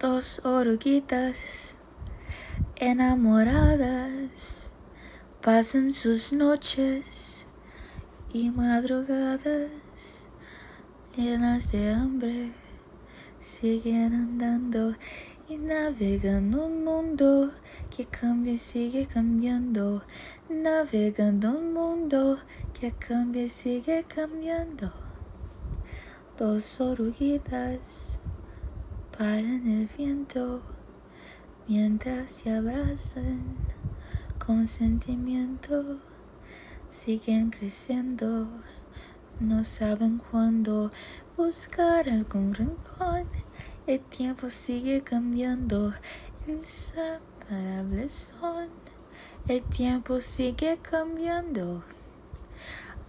Dos oruguitas enamoradas pasan sus noches y madrugadas llenas de hambre. Siguen andando y navegando un mundo que cambia y sigue cambiando. Navegando un mundo que cambia y sigue cambiando. Dos oruguitas paran el viento mientras se abrazan con sentimiento. Siguen creciendo, no saben cuándo buscar algún rincón. El tiempo sigue cambiando, inseparables son. El tiempo sigue cambiando.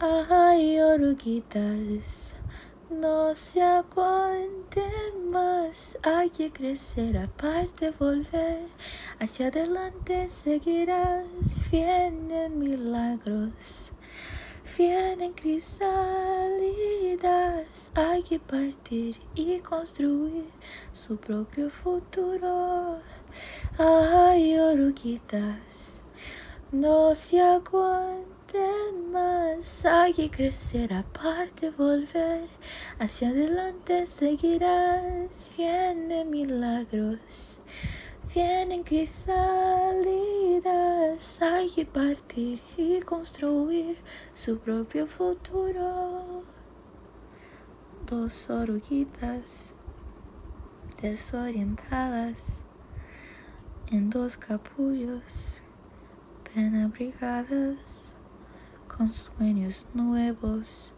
Ay, oruguitas no se aguanten más, hay que crecer, aparte volver, hacia adelante seguirás, vienen milagros, vienen crisalidas, hay que partir y construir su propio futuro. Ay, oruguitas, no se aguanten más, hay crecer aparte, volver. Hacia adelante, seguirás. Vienen milagros, vienen crisalidas, hay que partir y construir su propio futuro. Dos oruguitas desorientadas en dos capullos, bien abrigadas con sueños nuevos.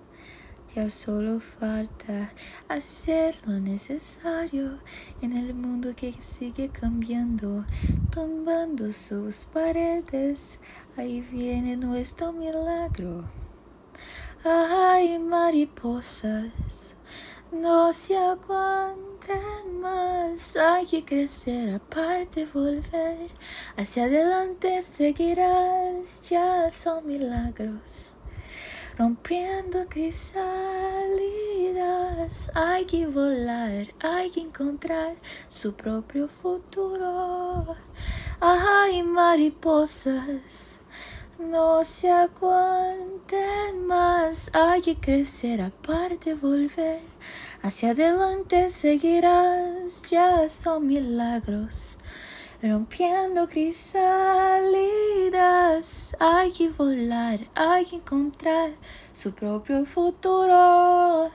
Ya solo falta hacer lo necesario en el mundo que sigue cambiando, tumbando sus paredes. Ahí viene nuestro milagro. Ay, mariposas, no se aguanten más. Hay que crecer aparte, volver hacia adelante, seguirás. Ya son milagros rompiendo crisalidas. Hay que volar, hay que encontrar su propio futuro. Ay, mariposas, no se aguanten más. Hay que crecer, aparte volver. Hacia adelante seguirás, ya son milagros rompiendo crisalidas. Hay que volar, hay que encontrar su propio futuro.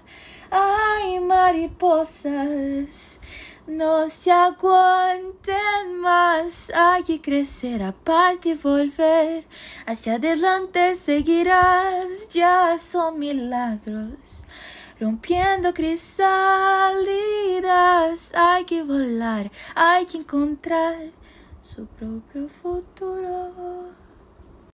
Ay, mariposas, no se aguanten más. Hay que crecer aparte y volver. Hacia adelante seguirás, ya son milagros rompiendo crisalidas. Hay que volar, hay que encontrar su propio futuro.